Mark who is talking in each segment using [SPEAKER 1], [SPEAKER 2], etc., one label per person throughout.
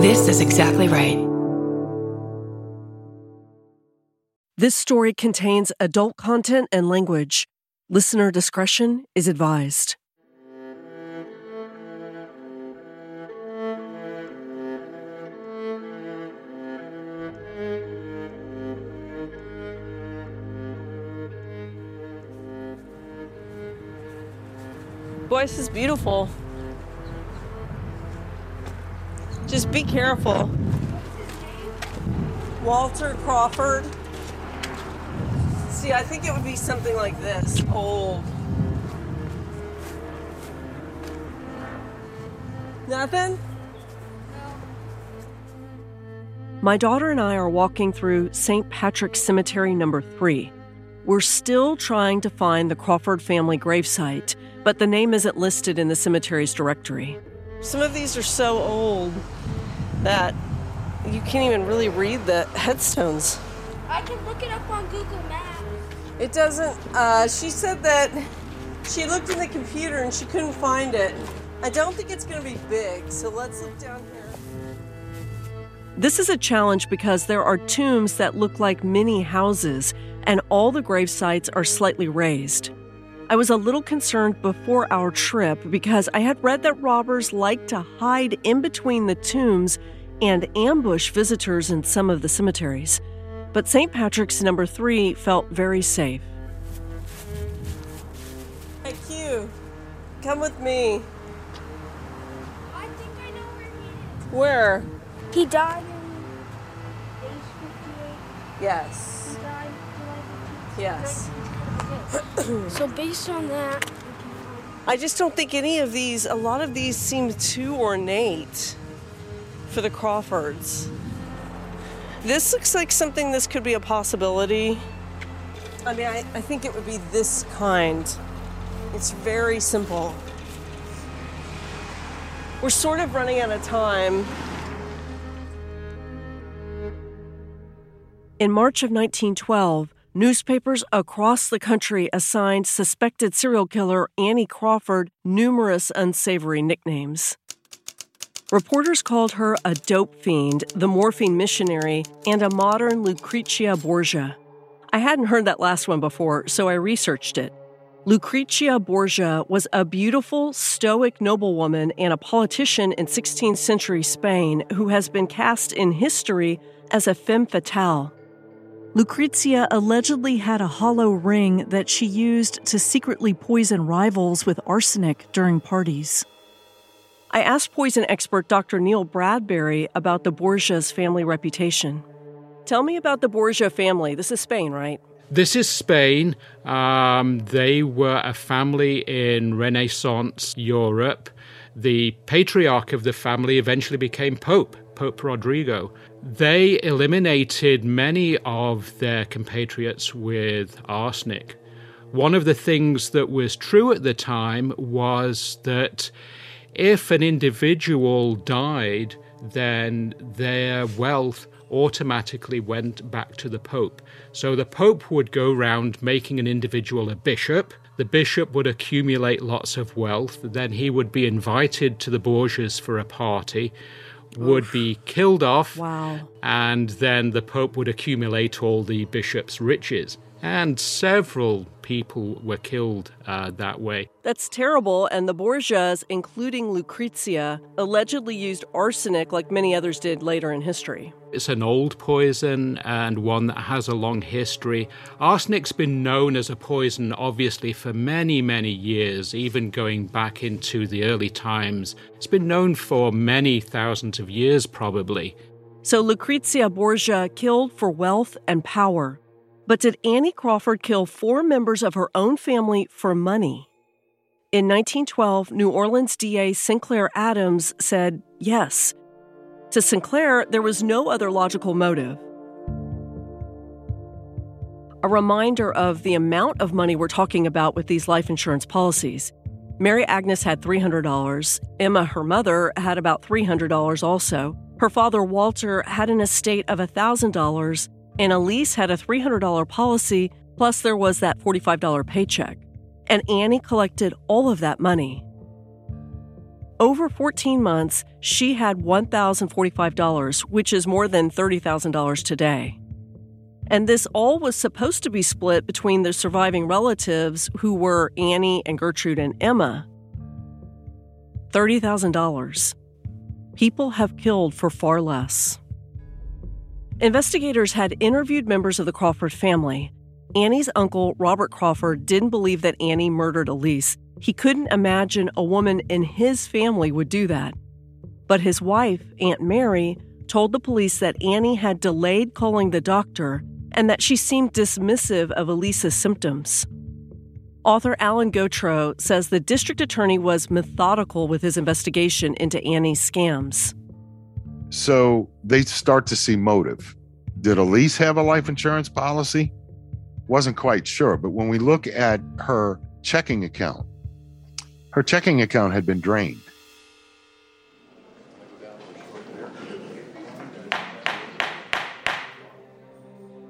[SPEAKER 1] This is exactly right.
[SPEAKER 2] This story contains adult content and language. Listener discretion is advised. Boy, this is beautiful. Just be careful. Walter Crawford. See, I think it would be something like this old. Nothing? My daughter and I are walking through St. Patrick's Cemetery number three. We're still trying to find the Crawford family gravesite, but the name isn't listed in the cemetery's directory. Some of these are so old that you can't even really read the headstones.
[SPEAKER 3] I can look it up on Google Maps.
[SPEAKER 2] It doesn't, uh, she said that she looked in the computer and she couldn't find it. I don't think it's going to be big, so let's look down here. This is a challenge because there are tombs that look like mini houses, and all the grave sites are slightly raised. I was a little concerned before our trip because I had read that robbers like to hide in between the tombs and ambush visitors in some of the cemeteries. But St. Patrick's number three felt very safe. Hey, Q, come with me.
[SPEAKER 3] I think I know where he is.
[SPEAKER 2] Where?
[SPEAKER 3] He died in age 58.
[SPEAKER 2] Yes.
[SPEAKER 3] He died July
[SPEAKER 2] Yes.
[SPEAKER 3] 15th. Okay. so based on that,
[SPEAKER 2] I just don't think any of these, a lot of these seem too ornate for the Crawfords. This looks like something this could be a possibility. I mean, I, I think it would be this kind. It's very simple. We're sort of running out of time. In March of 1912, newspapers across the country assigned suspected serial killer Annie Crawford numerous unsavory nicknames. Reporters called her a dope fiend, the morphine missionary, and a modern Lucrezia Borgia. I hadn't heard that last one before, so I researched it. Lucrezia Borgia was a beautiful, stoic noblewoman and a politician in 16th century Spain who has been cast in history as a femme fatale. Lucrezia allegedly had a hollow ring that she used to secretly poison rivals with arsenic during parties. I asked poison expert Dr. Neil Bradbury about the Borgia's family reputation. Tell me about the Borgia family. This is Spain, right?
[SPEAKER 4] This is Spain. Um, they were a family in Renaissance Europe. The patriarch of the family eventually became Pope, Pope Rodrigo. They eliminated many of their compatriots with arsenic. One of the things that was true at the time was that if an individual died, then their wealth automatically went back to the Pope. So the Pope would go round making an individual a bishop. The bishop would accumulate lots of wealth. Then he would be invited to the Borgias for a party, would Oof. be killed off.
[SPEAKER 2] Wow.
[SPEAKER 4] And then the Pope would accumulate all the bishop's riches. And several people were killed uh, that way.
[SPEAKER 2] That's terrible. And the Borgias, including Lucrezia, allegedly used arsenic like many others did later in history.
[SPEAKER 4] It's an old poison and one that has a long history. Arsenic's been known as a poison, obviously, for many, many years, even going back into the early times. It's been known for many thousands of years, probably.
[SPEAKER 2] So Lucrezia Borgia killed for wealth and power. But did Annie Crawford kill four members of her own family for money? In 1912, New Orleans DA St. Clair Adams said yes. To St. Clair, there was no other logical motive. A reminder of the amount of money we're talking about with these life insurance policies. Mary Agnes had $300. Emma, her mother, had about $300 also. Her father, Walter, had an estate of $1,000 and Elise had a $300 policy, plus there was that $45 paycheck. And Annie collected all of that money. Over 14 months, she had $1,045, which is more than $30,000 today. And this all was supposed to be split between the surviving relatives, who were Annie and Gertrude and Emma. $30,000. People have killed for far less. Investigators had interviewed members of the Crawford family. Annie's uncle, Robert Crawford, didn't believe that Annie murdered Elise. He couldn't imagine a woman in his family would do that. But his wife, Aunt Mary, told the police that Annie had delayed calling the doctor and that she seemed dismissive of Elise's symptoms. Author Alan Gauthreaux says the district attorney was methodical with his investigation into Annie's scams.
[SPEAKER 1] So they start to see motive. Did Elise have a life insurance policy? Wasn't quite sure. But when we look at her checking account, her checking account had been drained.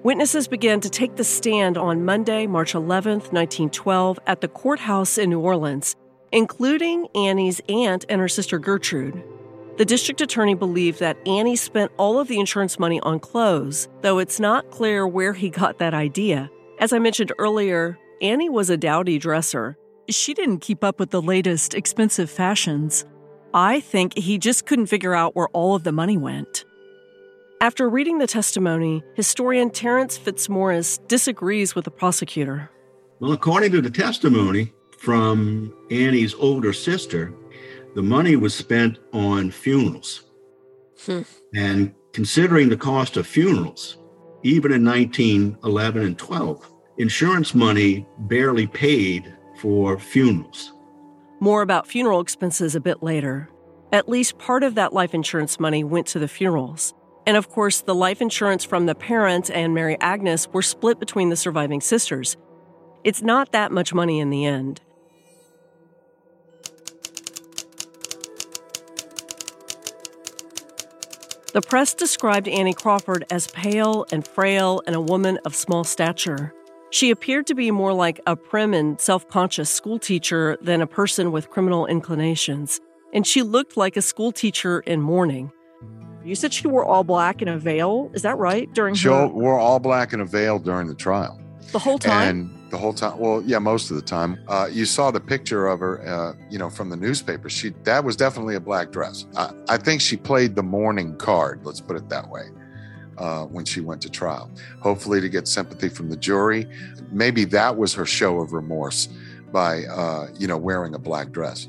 [SPEAKER 2] Witnesses began to take the stand on Monday, March 11, 1912, at the courthouse in New Orleans, including Annie's aunt and her sister Gertrude. The district attorney believed that Annie spent all of the insurance money on clothes, though it's not clear where he got that idea. As I mentioned earlier, Annie was a dowdy dresser. She didn't keep up with the latest expensive fashions. I think he just couldn't figure out where all of the money went. After reading the testimony, historian Terrence Fitzmaurice disagrees with the prosecutor.
[SPEAKER 5] Well, according to the testimony from Annie's older sister, the money was spent on funerals. Hmm. And considering the cost of funerals, even in 1911 and 12, insurance money barely paid for funerals.
[SPEAKER 2] More about funeral expenses a bit later. At least part of that life insurance money went to the funerals. And of course, the life insurance from the parents and Mary Agnes were split between the surviving sisters. It's not that much money in the end. The press described Annie Crawford as pale and frail and a woman of small stature. She appeared to be more like a prim and self conscious schoolteacher than a person with criminal inclinations, and she looked like a schoolteacher in mourning. You said she wore all black and a veil. Is that right? During
[SPEAKER 1] she
[SPEAKER 2] her...
[SPEAKER 1] wore all black and a veil during the trial.
[SPEAKER 2] The whole time.
[SPEAKER 1] And the whole time. Well, yeah, most of the time. Uh, you saw the picture of her, uh, you know, from the newspaper. She that was definitely a black dress. I, I think she played the mourning card. Let's put it that way. Uh, when she went to trial, hopefully to get sympathy from the jury. Maybe that was her show of remorse by, uh, you know, wearing a black dress.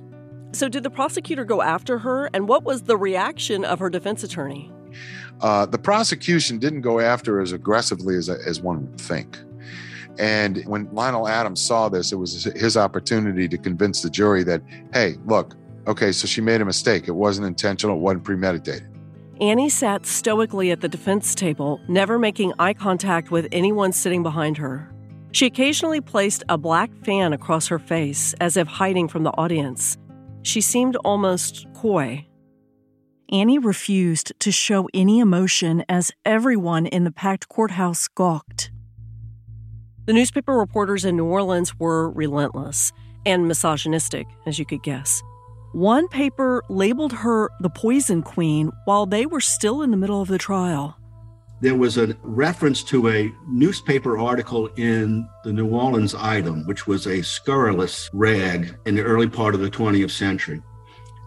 [SPEAKER 2] So, did the prosecutor go after her, and what was the reaction of her defense attorney?
[SPEAKER 1] Uh, the prosecution didn't go after her as aggressively as, as one would think. And when Lionel Adams saw this, it was his opportunity to convince the jury that, hey, look, okay, so she made a mistake. It wasn't intentional, it wasn't premeditated.
[SPEAKER 2] Annie sat stoically at the defense table, never making eye contact with anyone sitting behind her. She occasionally placed a black fan across her face, as if hiding from the audience. She seemed almost coy. Annie refused to show any emotion as everyone in the packed courthouse gawked. The newspaper reporters in New Orleans were relentless and misogynistic, as you could guess. One paper labeled her the Poison Queen while they were still in the middle of the trial.
[SPEAKER 5] There was a reference to a newspaper article in the New Orleans Item, which was a scurrilous rag in the early part of the 20th century.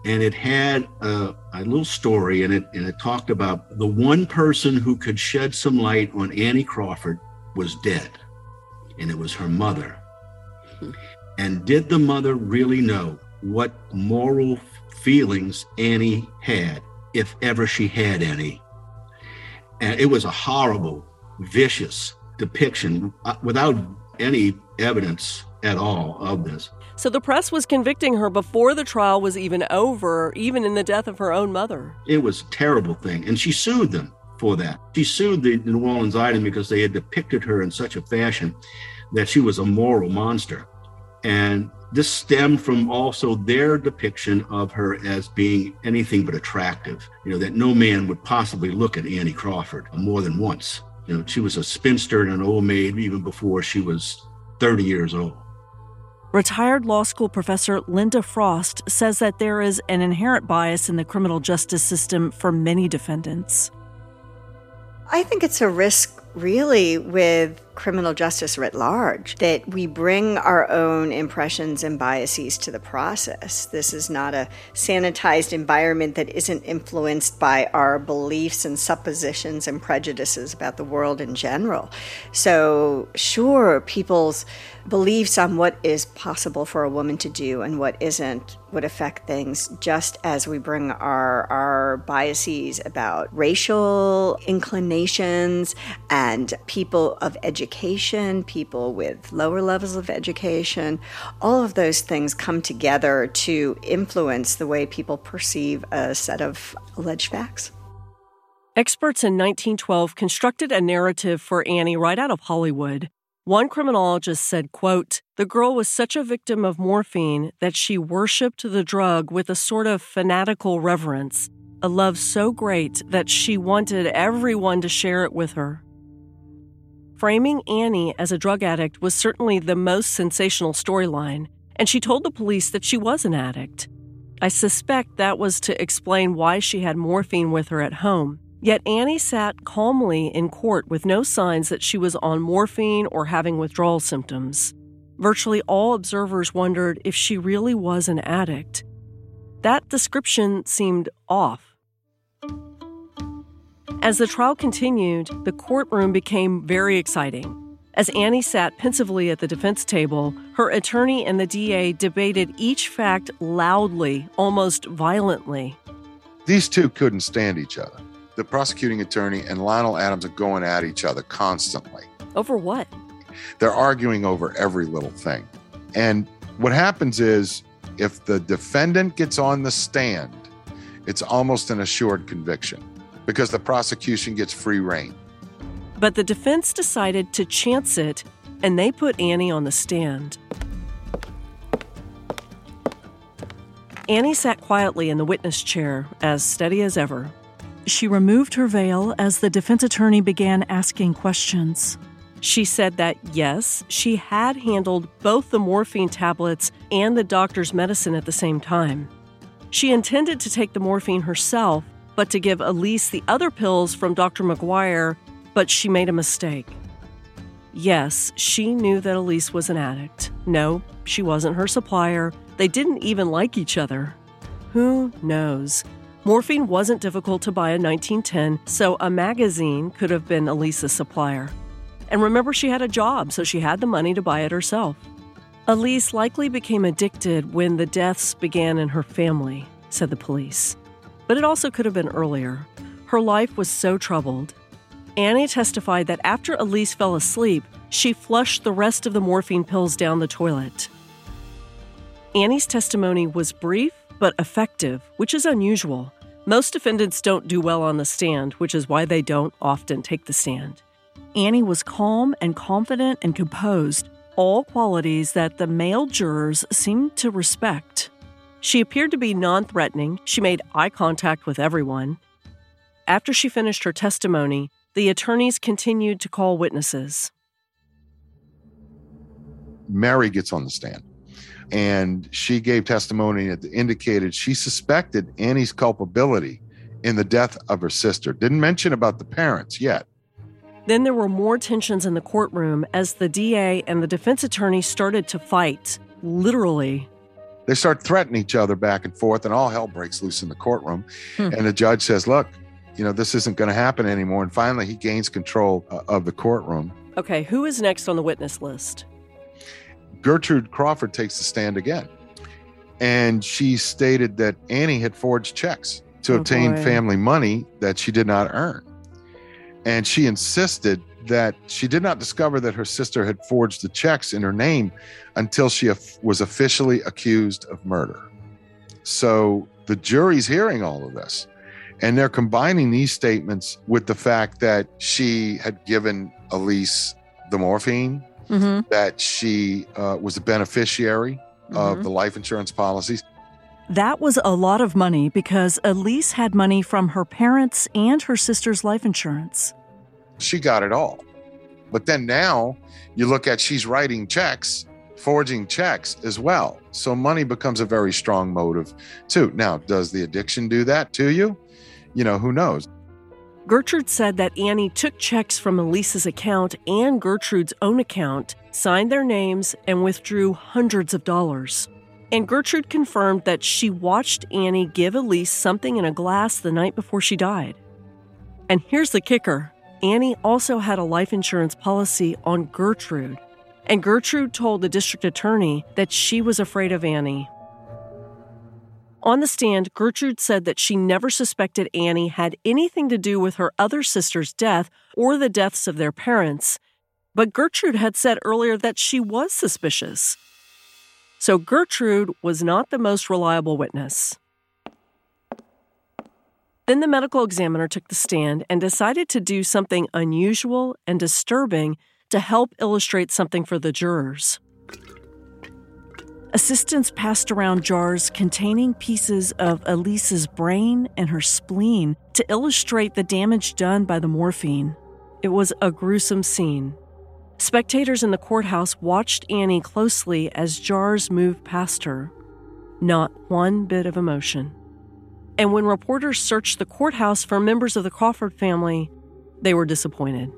[SPEAKER 5] And it had a, a little story in it, and it talked about the one person who could shed some light on Annie Crawford was dead and it was her mother. And did the mother really know what moral feelings Annie had, if ever she had any? And it was a horrible, vicious depiction uh, without any evidence at all of this.
[SPEAKER 2] So the press was convicting her before the trial was even over, even in the death of her own mother.
[SPEAKER 5] It was a terrible thing. And she sued them for that. She sued the New Orleans Item because they had depicted her in such a fashion that she was a moral monster. And this stemmed from also their depiction of her as being anything but attractive, you know, that no man would possibly look at Annie Crawford more than once. You know, she was a spinster and an old maid even before she was 30 years old.
[SPEAKER 2] Retired law school professor Linda Frost says that there is an inherent bias in the criminal justice system for many defendants.
[SPEAKER 6] I think it's a risk, really, with criminal justice writ large, that we bring our own impressions and biases to the process. This is not a sanitized environment that isn't influenced by our beliefs and suppositions and prejudices about the world in general. So, sure, people's beliefs on what is possible for a woman to do and what isn't would affect things just as we bring our our biases about racial inclinations and people of education education, people with lower levels of education, all of those things come together to influence the way people perceive a set of alleged facts.
[SPEAKER 2] Experts in 1912 constructed a narrative for Annie right out of Hollywood. One criminologist said, quote, "The girl was such a victim of morphine that she worshiped the drug with a sort of fanatical reverence, a love so great that she wanted everyone to share it with her." Framing Annie as a drug addict was certainly the most sensational storyline, and she told the police that she was an addict. I suspect that was to explain why she had morphine with her at home. Yet Annie sat calmly in court with no signs that she was on morphine or having withdrawal symptoms. Virtually all observers wondered if she really was an addict. That description seemed off. As the trial continued, the courtroom became very exciting. As Annie sat pensively at the defense table, her attorney and the DA debated each fact loudly, almost violently.
[SPEAKER 1] These two couldn't stand each other. The prosecuting attorney and Lionel Adams are going at each other constantly.
[SPEAKER 2] Over what?
[SPEAKER 1] They're arguing over every little thing. And what happens is if the defendant gets on the stand, it's almost an assured conviction because the prosecution gets free reign.
[SPEAKER 2] But the defense decided to chance it and they put Annie on the stand. Annie sat quietly in the witness chair, as steady as ever. She removed her veil as the defense attorney began asking questions. She said that yes, she had handled both the morphine tablets and the doctor's medicine at the same time. She intended to take the morphine herself, but to give Elise the other pills from Dr. McGuire, but she made a mistake. Yes, she knew that Elise was an addict. No, she wasn't her supplier. They didn't even like each other. Who knows? Morphine wasn't difficult to buy in 1910, so a magazine could have been Elise's supplier. And remember, she had a job, so she had the money to buy it herself. Elise likely became addicted when the deaths began in her family, said the police but it also could have been earlier. Her life was so troubled. Annie testified that after Elise fell asleep, she flushed the rest of the morphine pills down the toilet. Annie's testimony was brief but effective, which is unusual. Most defendants don't do well on the stand, which is why they don't often take the stand. Annie was calm and confident and composed, all qualities that the male jurors seemed to respect. She appeared to be non threatening. She made eye contact with everyone. After she finished her testimony, the attorneys continued to call witnesses.
[SPEAKER 1] Mary gets on the stand and she gave testimony that indicated she suspected Annie's culpability in the death of her sister. Didn't mention about the parents yet.
[SPEAKER 2] Then there were more tensions in the courtroom as the DA and the defense attorney started to fight, literally
[SPEAKER 1] they start threatening each other back and forth, and all hell breaks loose in the courtroom. Hmm. And the judge says, Look, you know, this isn't going to happen anymore. And finally, he gains control uh, of the courtroom.
[SPEAKER 2] Okay, who is next on the witness list?
[SPEAKER 1] Gertrude Crawford takes the stand again. And she stated that Annie had forged checks to oh, obtain boy. family money that she did not earn. And she insisted that she did not discover that her sister had forged the checks in her name until she was officially accused of murder. So the jury's hearing all of this. And they're combining these statements with the fact that she had given Elise the morphine, mm-hmm. that she uh, was a beneficiary mm-hmm. of the life insurance policies.
[SPEAKER 2] That was a lot of money because Elise had money from her parents and her sister's life insurance.
[SPEAKER 1] She got it all. But then now you look at she's writing checks forging checks as well. So money becomes a very strong motive too. Now, does the addiction do that to you? You know, who knows?
[SPEAKER 2] Gertrude said that Annie took checks from Elise's account and Gertrude's own account, signed their names, and withdrew hundreds of dollars. And Gertrude confirmed that she watched Annie give Elise something in a glass the night before she died. And here's the kicker Annie also had a life insurance policy on Gertrude. And Gertrude told the district attorney that she was afraid of Annie. On the stand, Gertrude said that she never suspected Annie had anything to do with her other sister's death or the deaths of their parents. But Gertrude had said earlier that she was suspicious. So Gertrude was not the most reliable witness. Then the medical examiner took the stand and decided to do something unusual and disturbing to help illustrate something for the jurors. Assistants passed around jars containing pieces of Elise's brain and her spleen to illustrate the damage done by the morphine. It was a gruesome scene. Spectators in the courthouse watched Annie closely as jars moved past her. Not one bit of emotion. And when reporters searched the courthouse for members of the Crawford family, they were disappointed.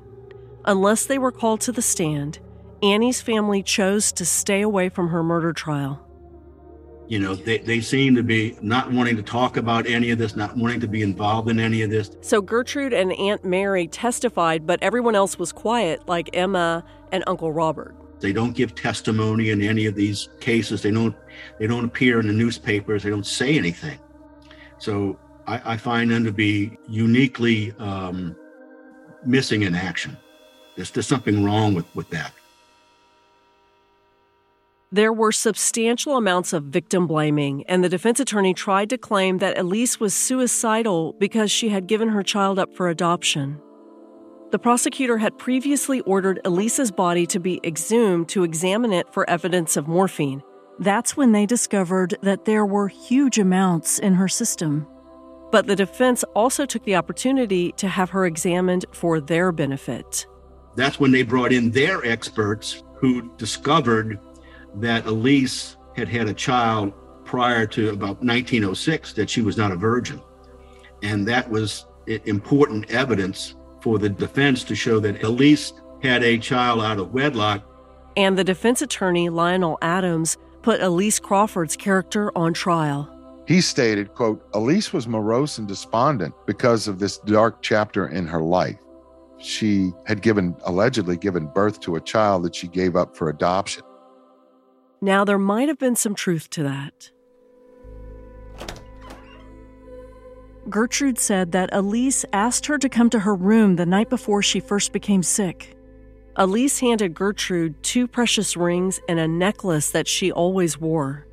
[SPEAKER 2] Unless they were called to the stand, Annie's family chose to stay away from her murder trial.
[SPEAKER 5] You know, they, they seem to be not wanting to talk about any of this, not wanting to be involved in any of this.
[SPEAKER 2] So Gertrude and Aunt Mary testified, but everyone else was quiet, like Emma and Uncle Robert.
[SPEAKER 5] They don't give testimony in any of these cases. They don't they don't appear in the newspapers. They don't say anything. So I, I find them to be uniquely um, missing in action. There's, something wrong with, with that.
[SPEAKER 2] There were substantial amounts of victim blaming, and the defense attorney tried to claim that Elise was suicidal because she had given her child up for adoption. The prosecutor had previously ordered Elise's body to be exhumed to examine it for evidence of morphine. That's when they discovered that there were huge amounts in her system. But the defense also took the opportunity to have her examined for their benefit.
[SPEAKER 5] That's when they brought in their experts who discovered that Elise had had a child prior to about 1906, that she was not a virgin. And that was important evidence for the defense to show that Elise had a child out of wedlock.
[SPEAKER 2] And the defense attorney, Lionel Adams, put Elise Crawford's character on trial.
[SPEAKER 1] He stated, quote, Elise was morose and despondent because of this dark chapter in her life. She had given allegedly given birth to a child that she gave up for adoption.
[SPEAKER 2] Now, there might have been some truth to that. Gertrude said that Elise asked her to come to her room the night before she first became sick. Elise handed Gertrude two precious rings and a necklace that she always wore.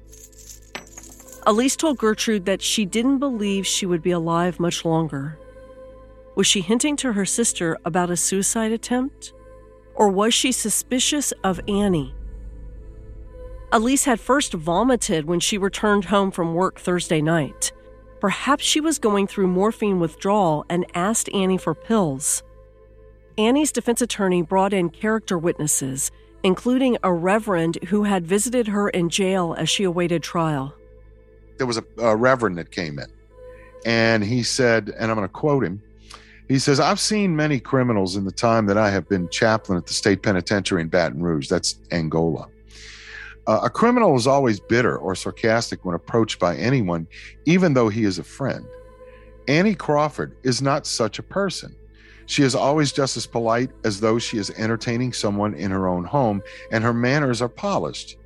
[SPEAKER 2] Elise told Gertrude that she didn't believe she would be alive much longer. Was she hinting to her sister about a suicide attempt? Or was she suspicious of Annie? Elise had first vomited when she returned home from work Thursday night. Perhaps she was going through morphine withdrawal and asked Annie for pills. Annie's defense attorney brought in character witnesses, including a reverend who had visited her in jail as she awaited trial.
[SPEAKER 1] There was a, a reverend that came in, and he said, and I'm going to quote him he says, I've seen many criminals in the time that I have been chaplain at the state penitentiary in Baton Rouge. That's Angola. Uh, a criminal is always bitter or sarcastic when approached by anyone, even though he is a friend. Annie Crawford is not such a person. She is always just as polite as though she is entertaining someone in her own home, and her manners are polished.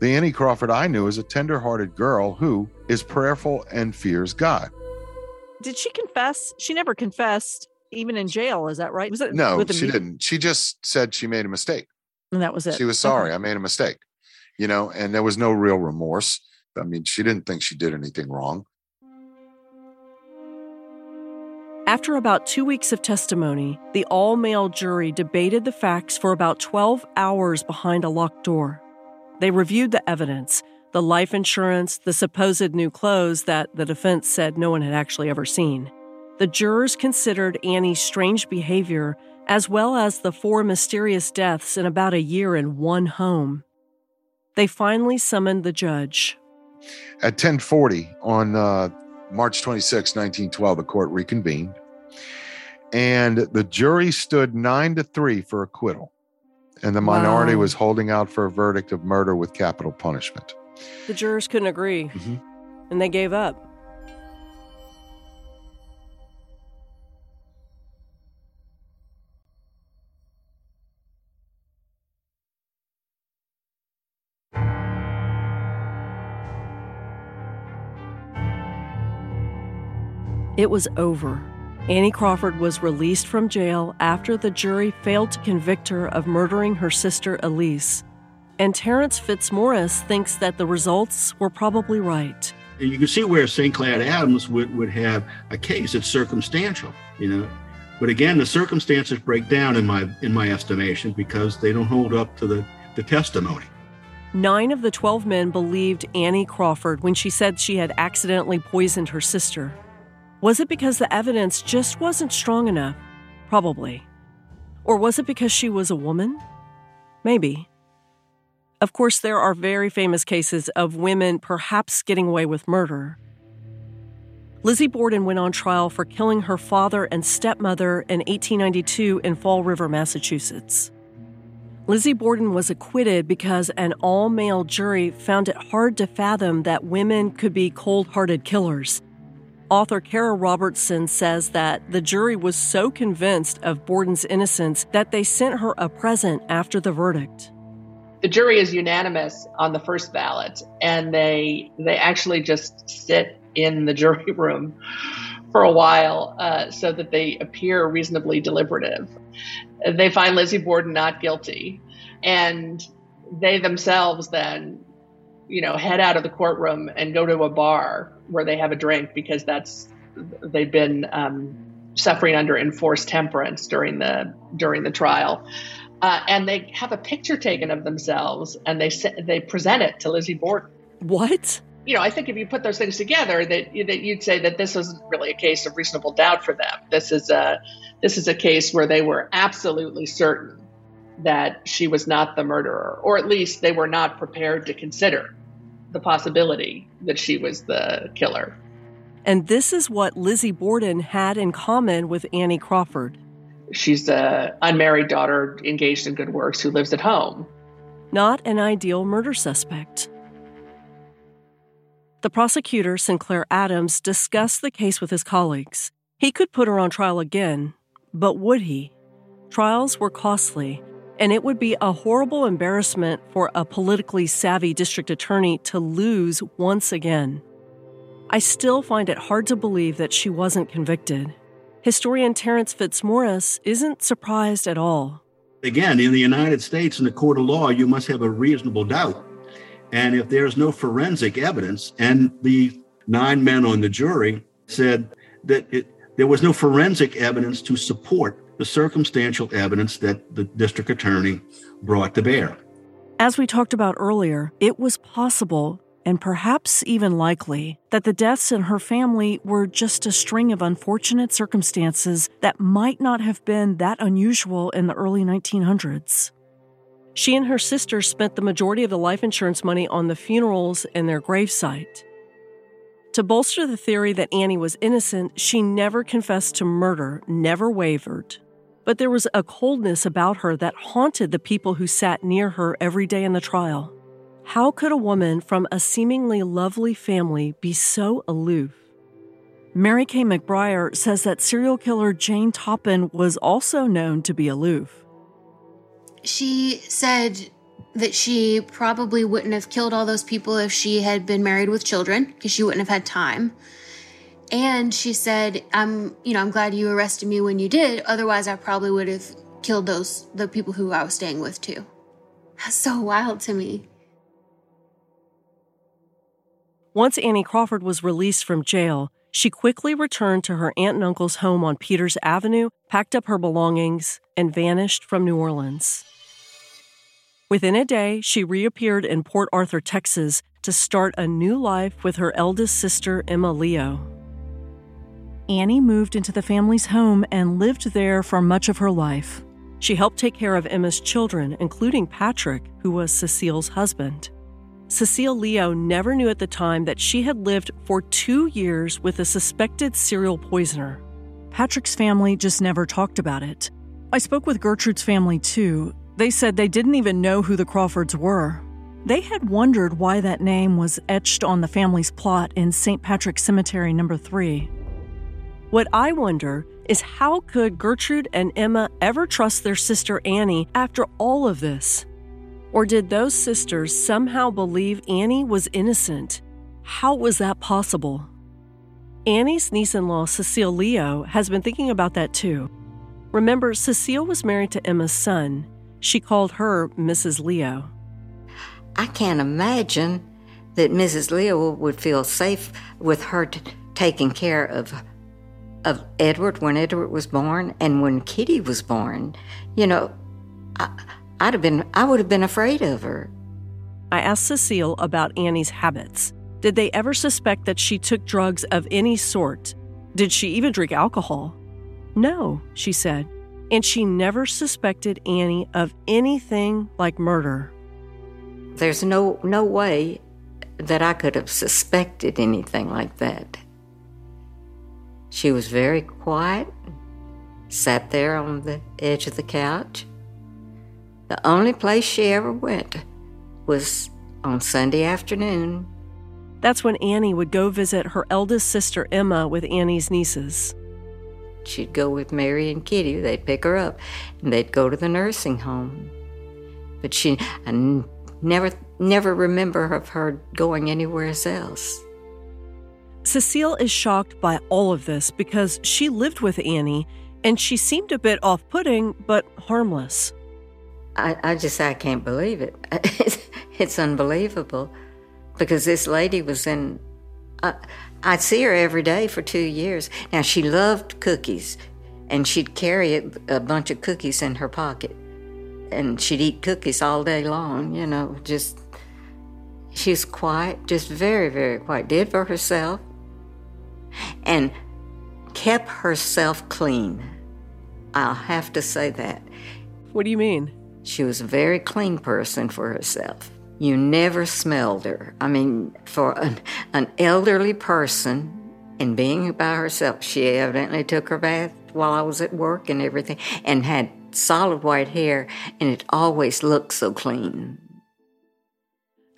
[SPEAKER 1] The Annie Crawford I knew is a tender hearted girl who is prayerful and fears God.
[SPEAKER 7] Did she confess? She never confessed, even in jail. Is that right? Was it
[SPEAKER 1] no? She didn't. She just said she made a mistake.
[SPEAKER 7] And that was it.
[SPEAKER 1] She was sorry. Okay. I made a mistake, you know, and there was no real remorse. I mean, she didn't think she did anything wrong.
[SPEAKER 2] After about two weeks of testimony, the all male jury debated the facts for about 12 hours behind a locked door. They reviewed the evidence the life insurance, the supposed new clothes that the defense said no one had actually ever seen. The jurors considered Annie's strange behavior as well as the four mysterious deaths in about a year in one home. They finally summoned the judge.
[SPEAKER 1] At 1040 on uh, March 26, 1912, the court reconvened and the jury stood nine to three for acquittal. And the minority
[SPEAKER 2] Wow.
[SPEAKER 1] was holding out for a verdict of murder with capital punishment.
[SPEAKER 2] The jurors couldn't agree,
[SPEAKER 1] Mhm.
[SPEAKER 2] and they gave up. It was over. Annie Crawford was released from jail after the jury failed to convict her of murdering her sister Elise. And Terrence Fitzmaurice thinks that the results were probably right.
[SPEAKER 5] You can see where St. Clair Adams would, would have a case. It's circumstantial, you know. But again, the circumstances break down in my in my estimation because they don't hold up to the, the testimony.
[SPEAKER 2] Nine of the 12 men believed Annie Crawford when she said she had accidentally poisoned her sister. Was it because the evidence just wasn't strong enough? Probably. Or was it because she was a woman? Maybe. Of course, there are very famous cases of women perhaps getting away with murder. Lizzie Borden went on trial for killing her father and stepmother in 1892 in Fall River, Massachusetts. Lizzie Borden was acquitted because an all male jury found it hard to fathom that women could be cold hearted killers. Author Cara Robertson says that the jury was so convinced of Borden's innocence that they sent her a present after the verdict.
[SPEAKER 8] the jury is unanimous on the first ballot and they they actually just sit in the jury room for a while uh, so that they appear reasonably deliberative they find lizzie borden not guilty and they themselves then you know head out of the courtroom and go to a bar where they have a drink because that's they've been um, suffering under enforced temperance during the during the trial uh, and they have a picture taken of themselves and they they present it to Lizzie Borden.
[SPEAKER 2] What?
[SPEAKER 8] You know, I think if you put those things together, that that you'd say that this isn't really a case of reasonable doubt for them. This is a this is a case where they were absolutely certain that she was not the murderer, or at least they were not prepared to consider the possibility that she was the killer.
[SPEAKER 2] And this is what Lizzie Borden had in common with Annie Crawford.
[SPEAKER 8] She's a unmarried daughter engaged in good works who lives at home.
[SPEAKER 2] not an ideal murder suspect. The prosecutor, St. Clair Adams, discussed the case with his colleagues. He could put her on trial again, but would he? Trials were costly, and it would be a horrible embarrassment for a politically savvy district attorney to lose once again. I still find it hard to believe that she wasn't convicted. Historian Terrence Fitzmaurice isn't surprised at all.
[SPEAKER 5] Again, in the United States, in the court of law, you must have a reasonable doubt. And if there's no forensic evidence, and the nine men on the jury said that it, there was no forensic evidence to support the circumstantial evidence that the district attorney brought to bear.
[SPEAKER 2] As we talked about earlier, it was possible, and perhaps even likely, that the deaths in her family were just a string of unfortunate circumstances that might not have been that unusual in the early 1900s. She and her sister spent the majority of the life insurance money on the funerals and their gravesite. To bolster the theory that Annie was innocent, she never confessed to murder, never wavered. But there was a coldness about her that haunted the people who sat near her every day in the trial. How could a woman from a seemingly lovely family be so aloof? Mary Kay McBrayer says that serial killer Jane Toppan was also known to be aloof.
[SPEAKER 9] She said that she probably wouldn't have killed all those people if she had been married with children because she wouldn't have had time. And she said, "I'm, you know, I'm glad you arrested me when you did. Otherwise, I probably would have killed those the people who I was staying with too." That's so wild to me.
[SPEAKER 2] Once Annie Crawford was released from jail, she quickly returned to her aunt and uncle's home on Peters Avenue, packed up her belongings, and vanished from New Orleans. Within a day, she reappeared in Port Arthur, Texas, to start a new life with her eldest sister, Emma Leo. Annie moved into the family's home and lived there for much of her life. She helped take care of Emma's children, including Patrick, who was Cecile's husband. Cecile Leo never knew at the time that she had lived for two years with a suspected serial poisoner. Patrick's family just never talked about it. I spoke with Gertrude's family too. They said they didn't even know who the Crawfords were. They had wondered why that name was etched on the family's plot in St. Patrick's Cemetery number 3. What I wonder is how could Gertrude and Emma ever trust their sister Annie after all of this? Or did those sisters somehow believe Annie was innocent? How was that possible? Annie's niece in law, Cecile Leo, has been thinking about that too. Remember, Cecile was married to Emma's son. She called her Mrs. Leo.
[SPEAKER 10] I can't imagine that Mrs. Leo would feel safe with her t- taking care of of Edward when Edward was born and when Kitty was born. You know, I, I'd have been I would have been afraid of her.
[SPEAKER 2] I asked Cecile about Annie's habits. Did they ever suspect that she took drugs of any sort? Did she even drink alcohol? No, she said. And she never suspected Annie of anything like murder.
[SPEAKER 10] There's no no way that I could have suspected anything like that. She was very quiet, sat there on the edge of the couch. The only place she ever went was on Sunday afternoon.
[SPEAKER 2] That's when Annie would go visit her eldest sister Emma with Annie's nieces.
[SPEAKER 10] She'd go with Mary and Kitty. They'd pick her up, and they'd go to the nursing home. But she, I n- never, never remember of her going anywhere else.
[SPEAKER 2] Cecile is shocked by all of this because she lived with Annie and she seemed a bit off putting, but harmless.
[SPEAKER 10] I, I just, I can't believe it. It's, it's unbelievable because this lady was in, uh, I'd see her every day for two years. Now, she loved cookies and she'd carry a, a bunch of cookies in her pocket and she'd eat cookies all day long, you know, just, she's quiet, just very, very quiet, did for herself and kept herself clean. I'll have to say that.
[SPEAKER 2] What do you mean?
[SPEAKER 10] She was a very clean person for herself. You never smelled her. I mean, for an, an elderly person and being by herself, she evidently took her bath while I was at work and everything and had solid white hair, and it always looked so clean.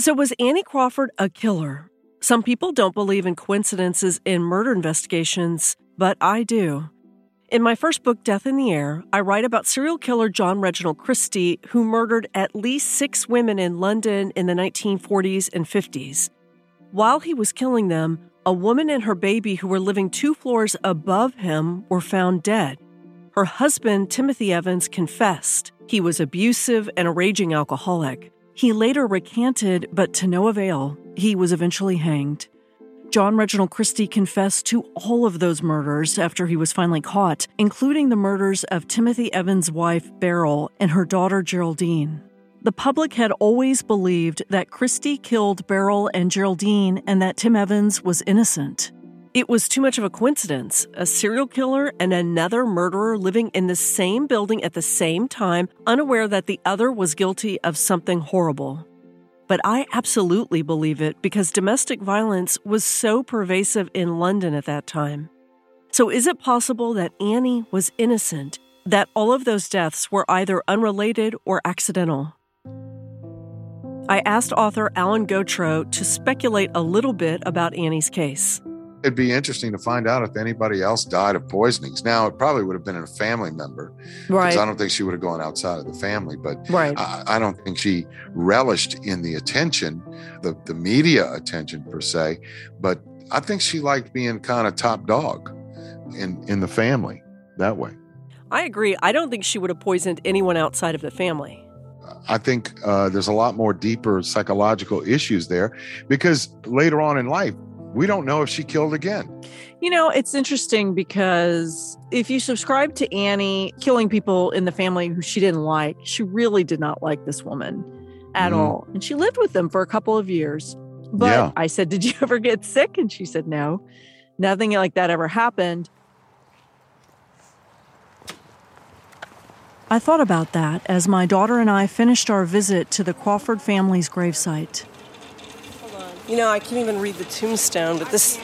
[SPEAKER 2] So, was Annie Crawford a killer? Some people don't believe in coincidences in murder investigations, but I do. In my first book, Death in the Air, I write about serial killer John Reginald Christie, who murdered at least six women in London in the 1940s and 50s. While he was killing them, a woman and her baby who were living two floors above him were found dead. Her husband, Timothy Evans, confessed. He was abusive and a raging alcoholic. He later recanted, but to no avail. He was eventually hanged. John Reginald Christie confessed to all of those murders after he was finally caught, including the murders of Timothy Evans' wife, Beryl, and her daughter, Geraldine. The public had always believed that Christie killed Beryl and Geraldine and that Tim Evans was innocent. It was too much of a coincidence. A serial killer and another murderer living in the same building at the same time, unaware that the other was guilty of something horrible but I absolutely believe it because domestic violence was so pervasive in London at that time. So, is it possible that Annie was innocent, that all of those deaths were either unrelated or accidental? I asked author Alan Gauthreaux to speculate a little bit about Annie's case.
[SPEAKER 1] It'd be interesting to find out if anybody else died of poisonings. Now, it probably would have been a family member.
[SPEAKER 2] Right.
[SPEAKER 1] I don't think she would have gone outside of the family, but
[SPEAKER 2] Right.
[SPEAKER 1] I, I don't think she relished in the attention, the, the media attention per se. But I think she liked being kind of top dog in, in the family that way.
[SPEAKER 2] I agree. I don't think she would have poisoned anyone outside of the family.
[SPEAKER 1] I think uh, there's a lot more deeper psychological issues there because later on in life, we don't know if she killed again.
[SPEAKER 7] You know, it's interesting because if you subscribe to Annie killing people in the family who she didn't like, she really did not like this woman at
[SPEAKER 1] Mhm.
[SPEAKER 7] all. And she lived with them for a couple of years. But
[SPEAKER 1] Yeah.
[SPEAKER 7] I said, Did you ever get sick? And she said, No, nothing like that ever happened.
[SPEAKER 2] I thought about that as my daughter and I finished our visit to the Crawford family's gravesite.
[SPEAKER 7] You know, I can't even read the tombstone, but this.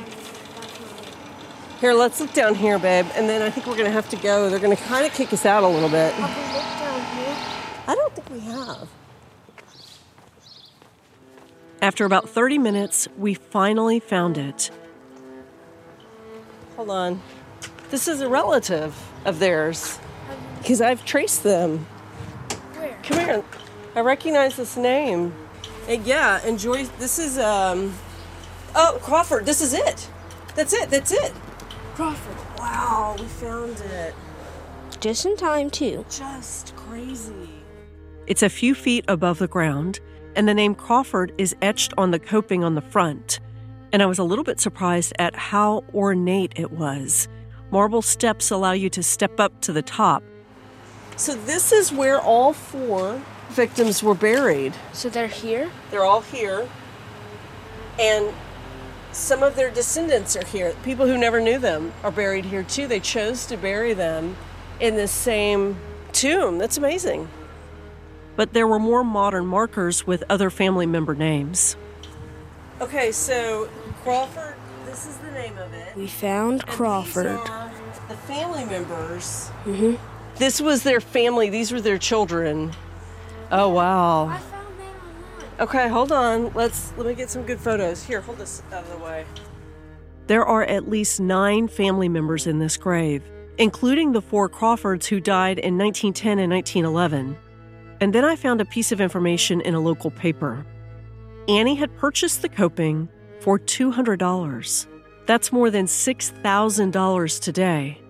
[SPEAKER 7] Here, let's look down here, babe, and then I think we're gonna have to go. They're gonna kind of kick us out a little bit.
[SPEAKER 3] Have we looked down here?
[SPEAKER 7] I don't think we have.
[SPEAKER 2] After about 30 minutes, we finally found it.
[SPEAKER 7] Hold on. This is a relative of theirs because I've traced them.
[SPEAKER 3] Where?
[SPEAKER 7] Come here. I recognize this name. Uh, yeah, enjoy. This is um. Oh, Crawford. This is it. That's it. That's it. Crawford. Wow, we found it.
[SPEAKER 3] Just in time, too.
[SPEAKER 7] Just crazy.
[SPEAKER 2] It's a few feet above the ground, and the name Crawford is etched on the coping on the front. And I was a little bit surprised at how ornate it was. Marble steps allow you to step up to the top.
[SPEAKER 7] So this is where all four victims were buried.
[SPEAKER 3] So they're here?
[SPEAKER 7] They're all here. And some of their descendants are here. People who never knew them are buried here too. They chose to bury them in the same tomb. That's amazing.
[SPEAKER 2] But there were more modern markers with other family member names.
[SPEAKER 7] Okay, so Crawford, this is the name of it.
[SPEAKER 3] We found
[SPEAKER 7] And
[SPEAKER 3] Crawford.
[SPEAKER 7] These are the family members.
[SPEAKER 3] Mm-hmm.
[SPEAKER 7] This was their family. These were their children. Oh wow.
[SPEAKER 3] I found that.
[SPEAKER 7] Okay, hold on. Let's let me get some good photos. Here, hold this out of the way.
[SPEAKER 2] There are at least nine family members in this grave, including the four Crawfords who died in 1910 and 1911. And then I found a piece of information in a local paper. Annie had purchased the coping for $200. That's more than $6,000 today.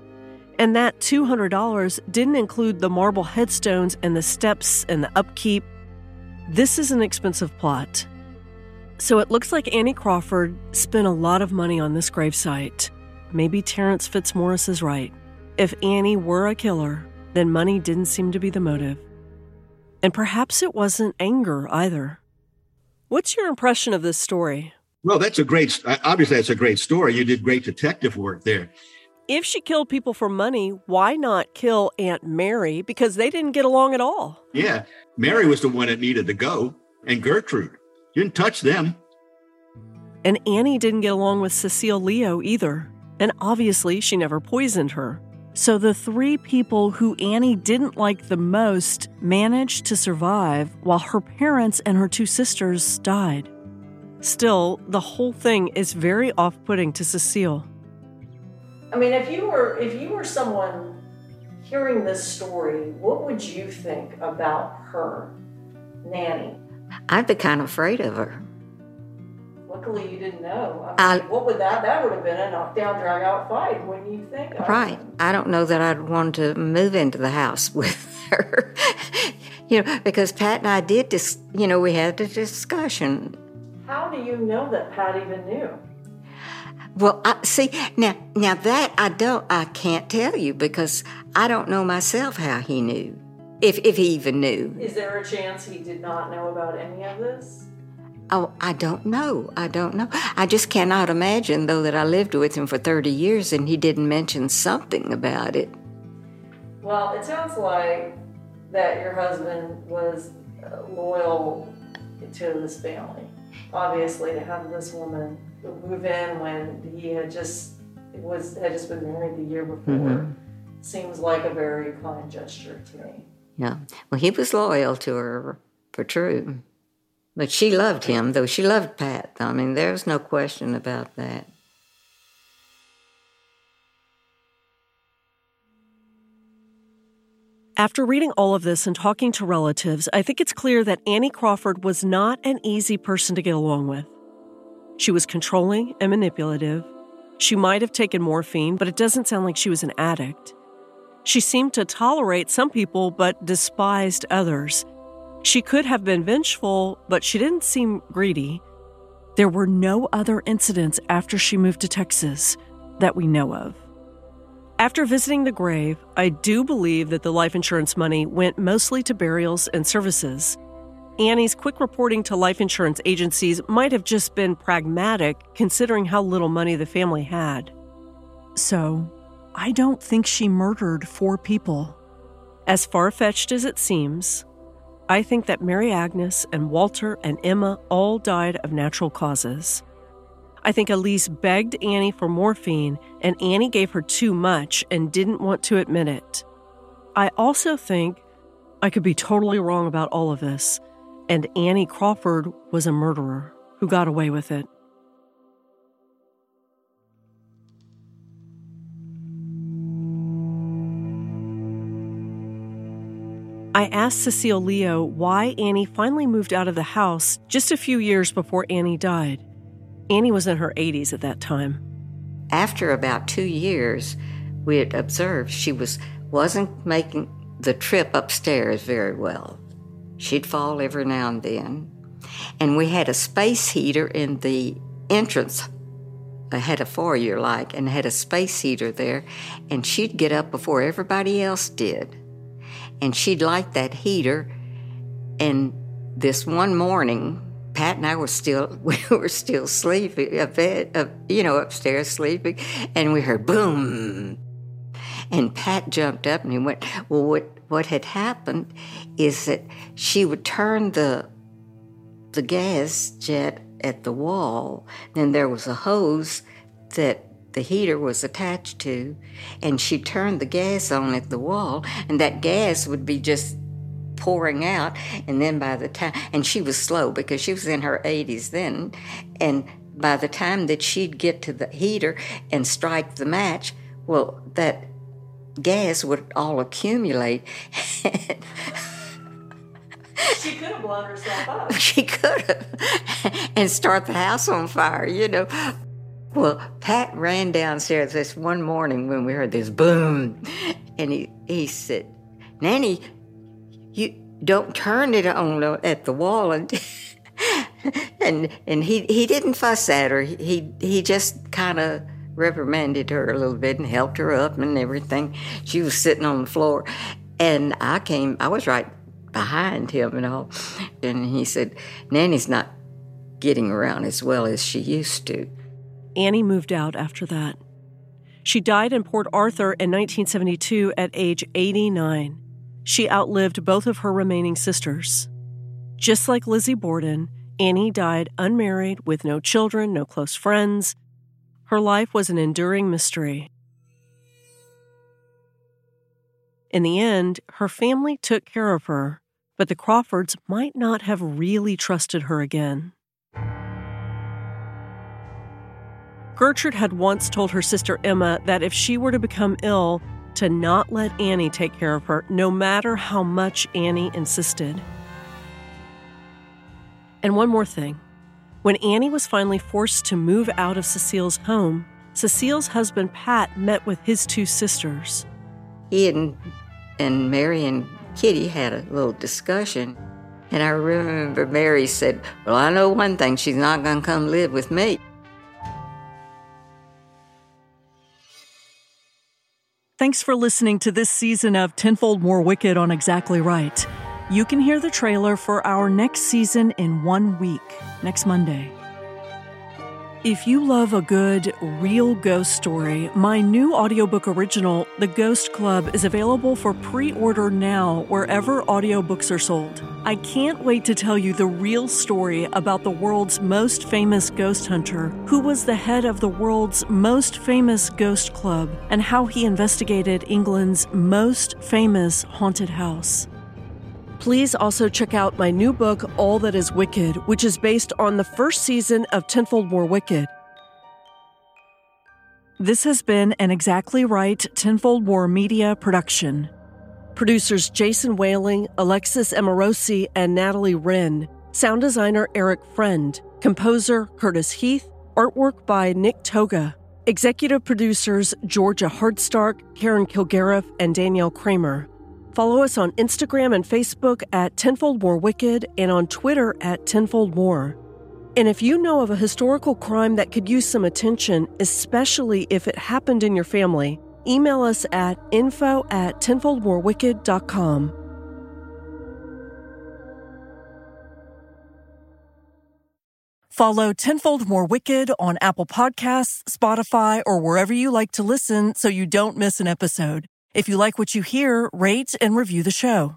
[SPEAKER 2] And that $200 didn't include the marble headstones and the steps and the upkeep. This is an expensive plot. So it looks like Annie Crawford spent a lot of money on this gravesite. Maybe Terrence Fitzmaurice is right. If Annie were a killer, then money didn't seem to be the motive. And perhaps it wasn't anger either. What's your impression of this story?
[SPEAKER 5] Well, that's a great, obviously, that's a great story. You did great detective work there.
[SPEAKER 2] If she killed people for money, why not kill Aunt Mary? Because they didn't get along at all.
[SPEAKER 5] Yeah. Mary was the one that needed to go, and Gertrude. You didn't touch them.
[SPEAKER 2] And Annie didn't get along with Cecile Leo either. And obviously, she never poisoned her. So the three people who Annie didn't like the most managed to survive while her parents and her two sisters died. Still, the whole thing is very off putting to Cecile.
[SPEAKER 7] I mean, if you were if you were someone hearing this story, what would you think about her, Nanny?
[SPEAKER 10] I'd be kind of afraid of her.
[SPEAKER 7] Luckily, you didn't know.
[SPEAKER 10] I-
[SPEAKER 7] what would that? That would have been a knockdown, drag out fight. Wouldn't you think?
[SPEAKER 10] Right. I don't know that I'd want to move into the house with her. you know, because Pat and I did dis- you know, we had a discussion.
[SPEAKER 7] How do you know that Pat even knew?
[SPEAKER 10] Well, I see now now that I don't I can't tell you because I don't know myself how he knew. If if he even knew.
[SPEAKER 7] Is there a chance he did not know about any of this?
[SPEAKER 10] Oh, I don't know. I don't know. I just cannot imagine though that I lived with him for 30 years and he didn't mention something about it.
[SPEAKER 7] Well, it sounds like that your husband was uh, loyal to this family. Obviously, to have this woman move in when he had just was had just been married the year before
[SPEAKER 10] Mhm.
[SPEAKER 7] seems like a very kind gesture to me.
[SPEAKER 10] Yeah. Well, he was loyal to her for true. But she loved him, though she loved Pat. I mean, there's no question about that.
[SPEAKER 2] After reading all of this and talking to relatives, I think it's clear that Annie Crawford was not an easy person to get along with. She was controlling and manipulative. She might have taken morphine, but it doesn't sound like she was an addict. She seemed to tolerate some people but despised others. She could have been vengeful, but she didn't seem greedy. There were no other incidents after she moved to Texas that we know of. After visiting the grave, I do believe that the life insurance money went mostly to burials and services. Annie's quick reporting to life insurance agencies might have just been pragmatic considering how little money the family had. So, I don't think she murdered four people. As far fetched as it seems, I think that Mary Agnes and Walter and Emma all died of natural causes. I think Elise begged Annie for morphine, and Annie gave her too much and didn't want to admit it. I also think I could be totally wrong about all of this, and Annie Crawford was a murderer who got away with it. I asked Cecile Leo why Annie finally moved out of the house just a few years before Annie died. Annie was in her 80s at that time.
[SPEAKER 10] After about two years, we had observed she was wasn't making the trip upstairs very well. She'd fall every now and then. And we had a space heater in the entrance. I had a foyer like and had a space heater there, and she'd get up before everybody else did and she'd light that heater. And this one morning, Pat and I were still we were still sleeping, a bed, uh, you know, upstairs sleeping, and we heard boom. And Pat jumped up and he went, "Well, what what had happened is that she would turn the the gas jet at the wall. Then there was a hose that the heater was attached to, and she turned the gas on at the wall, and that gas would be just pouring out. And then by the time, and she was slow because she was in her 80s then, and by the time that she'd get to the heater and strike the match, well, that gas would all accumulate.
[SPEAKER 7] She could have blown herself up.
[SPEAKER 10] she could have and start the house on fire, you know. Well, Pat ran downstairs this one morning when we heard this boom, and he, he said, Nanny, you don't turn it on uh, at the wall. And, and, and he, he didn't fuss at her. He, he just kind of reprimanded her a little bit and helped her up and everything. She was sitting on the floor. And I came, I was right behind him and all. And he said, Nanny's not getting around as well as she used to.
[SPEAKER 2] Annie moved out after that. She died in Port Arthur in 1972 at age 89. She outlived both of her remaining sisters. Just like Lizzie Borden, Annie died unmarried with no children, no close friends. Her life was an enduring mystery. In the end, her family took care of her, but the Crawfords might not have really trusted her again. Gertrude had once told her sister Emma that if she were to become ill, to not let Annie take care of her, no matter how much Annie insisted. And one more thing. When Annie was finally forced to move out of Cecile's home, Cecile's husband Pat met with his two sisters.
[SPEAKER 10] He and, and Mary and Kitty had a little discussion. And I remember Mary said, Well, I know one thing, she's not going to come live with me.
[SPEAKER 2] Thanks for listening to this season of Tenfold More Wicked on Exactly Right. You can hear the trailer for our next season in one week, next Monday. If you love a good, real ghost story, my new audiobook original, The Ghost Club, is available for pre order now wherever audiobooks are sold. I can't wait to tell you the real story about the world's most famous ghost hunter, who was the head of the world's most famous ghost club, and how he investigated England's most famous haunted house. Please also check out my new book, All That Is Wicked, which is based on the first season of Tenfold More Wicked. This has been an Exactly Right Tenfold More Media production. Producers Jason Whaling, Alexis Amorosi, and Natalie Wren. Sound designer Eric Friend. Composer Curtis Heath. Artwork by Nick Toga. Executive producers Georgia Hardstark, Karen Kilgariff, and Danielle Kramer. Follow us on Instagram and Facebook at Tenfold More Wicked and on Twitter at Tenfold More. And if you know of a historical crime that could use some attention, especially if it happened in your family, email us at info at tenfoldmorewicked.com. Follow Tenfold More Wicked on Apple Podcasts, Spotify, or wherever you like to listen so you don't miss an episode. If you like what you hear, rate and review the show.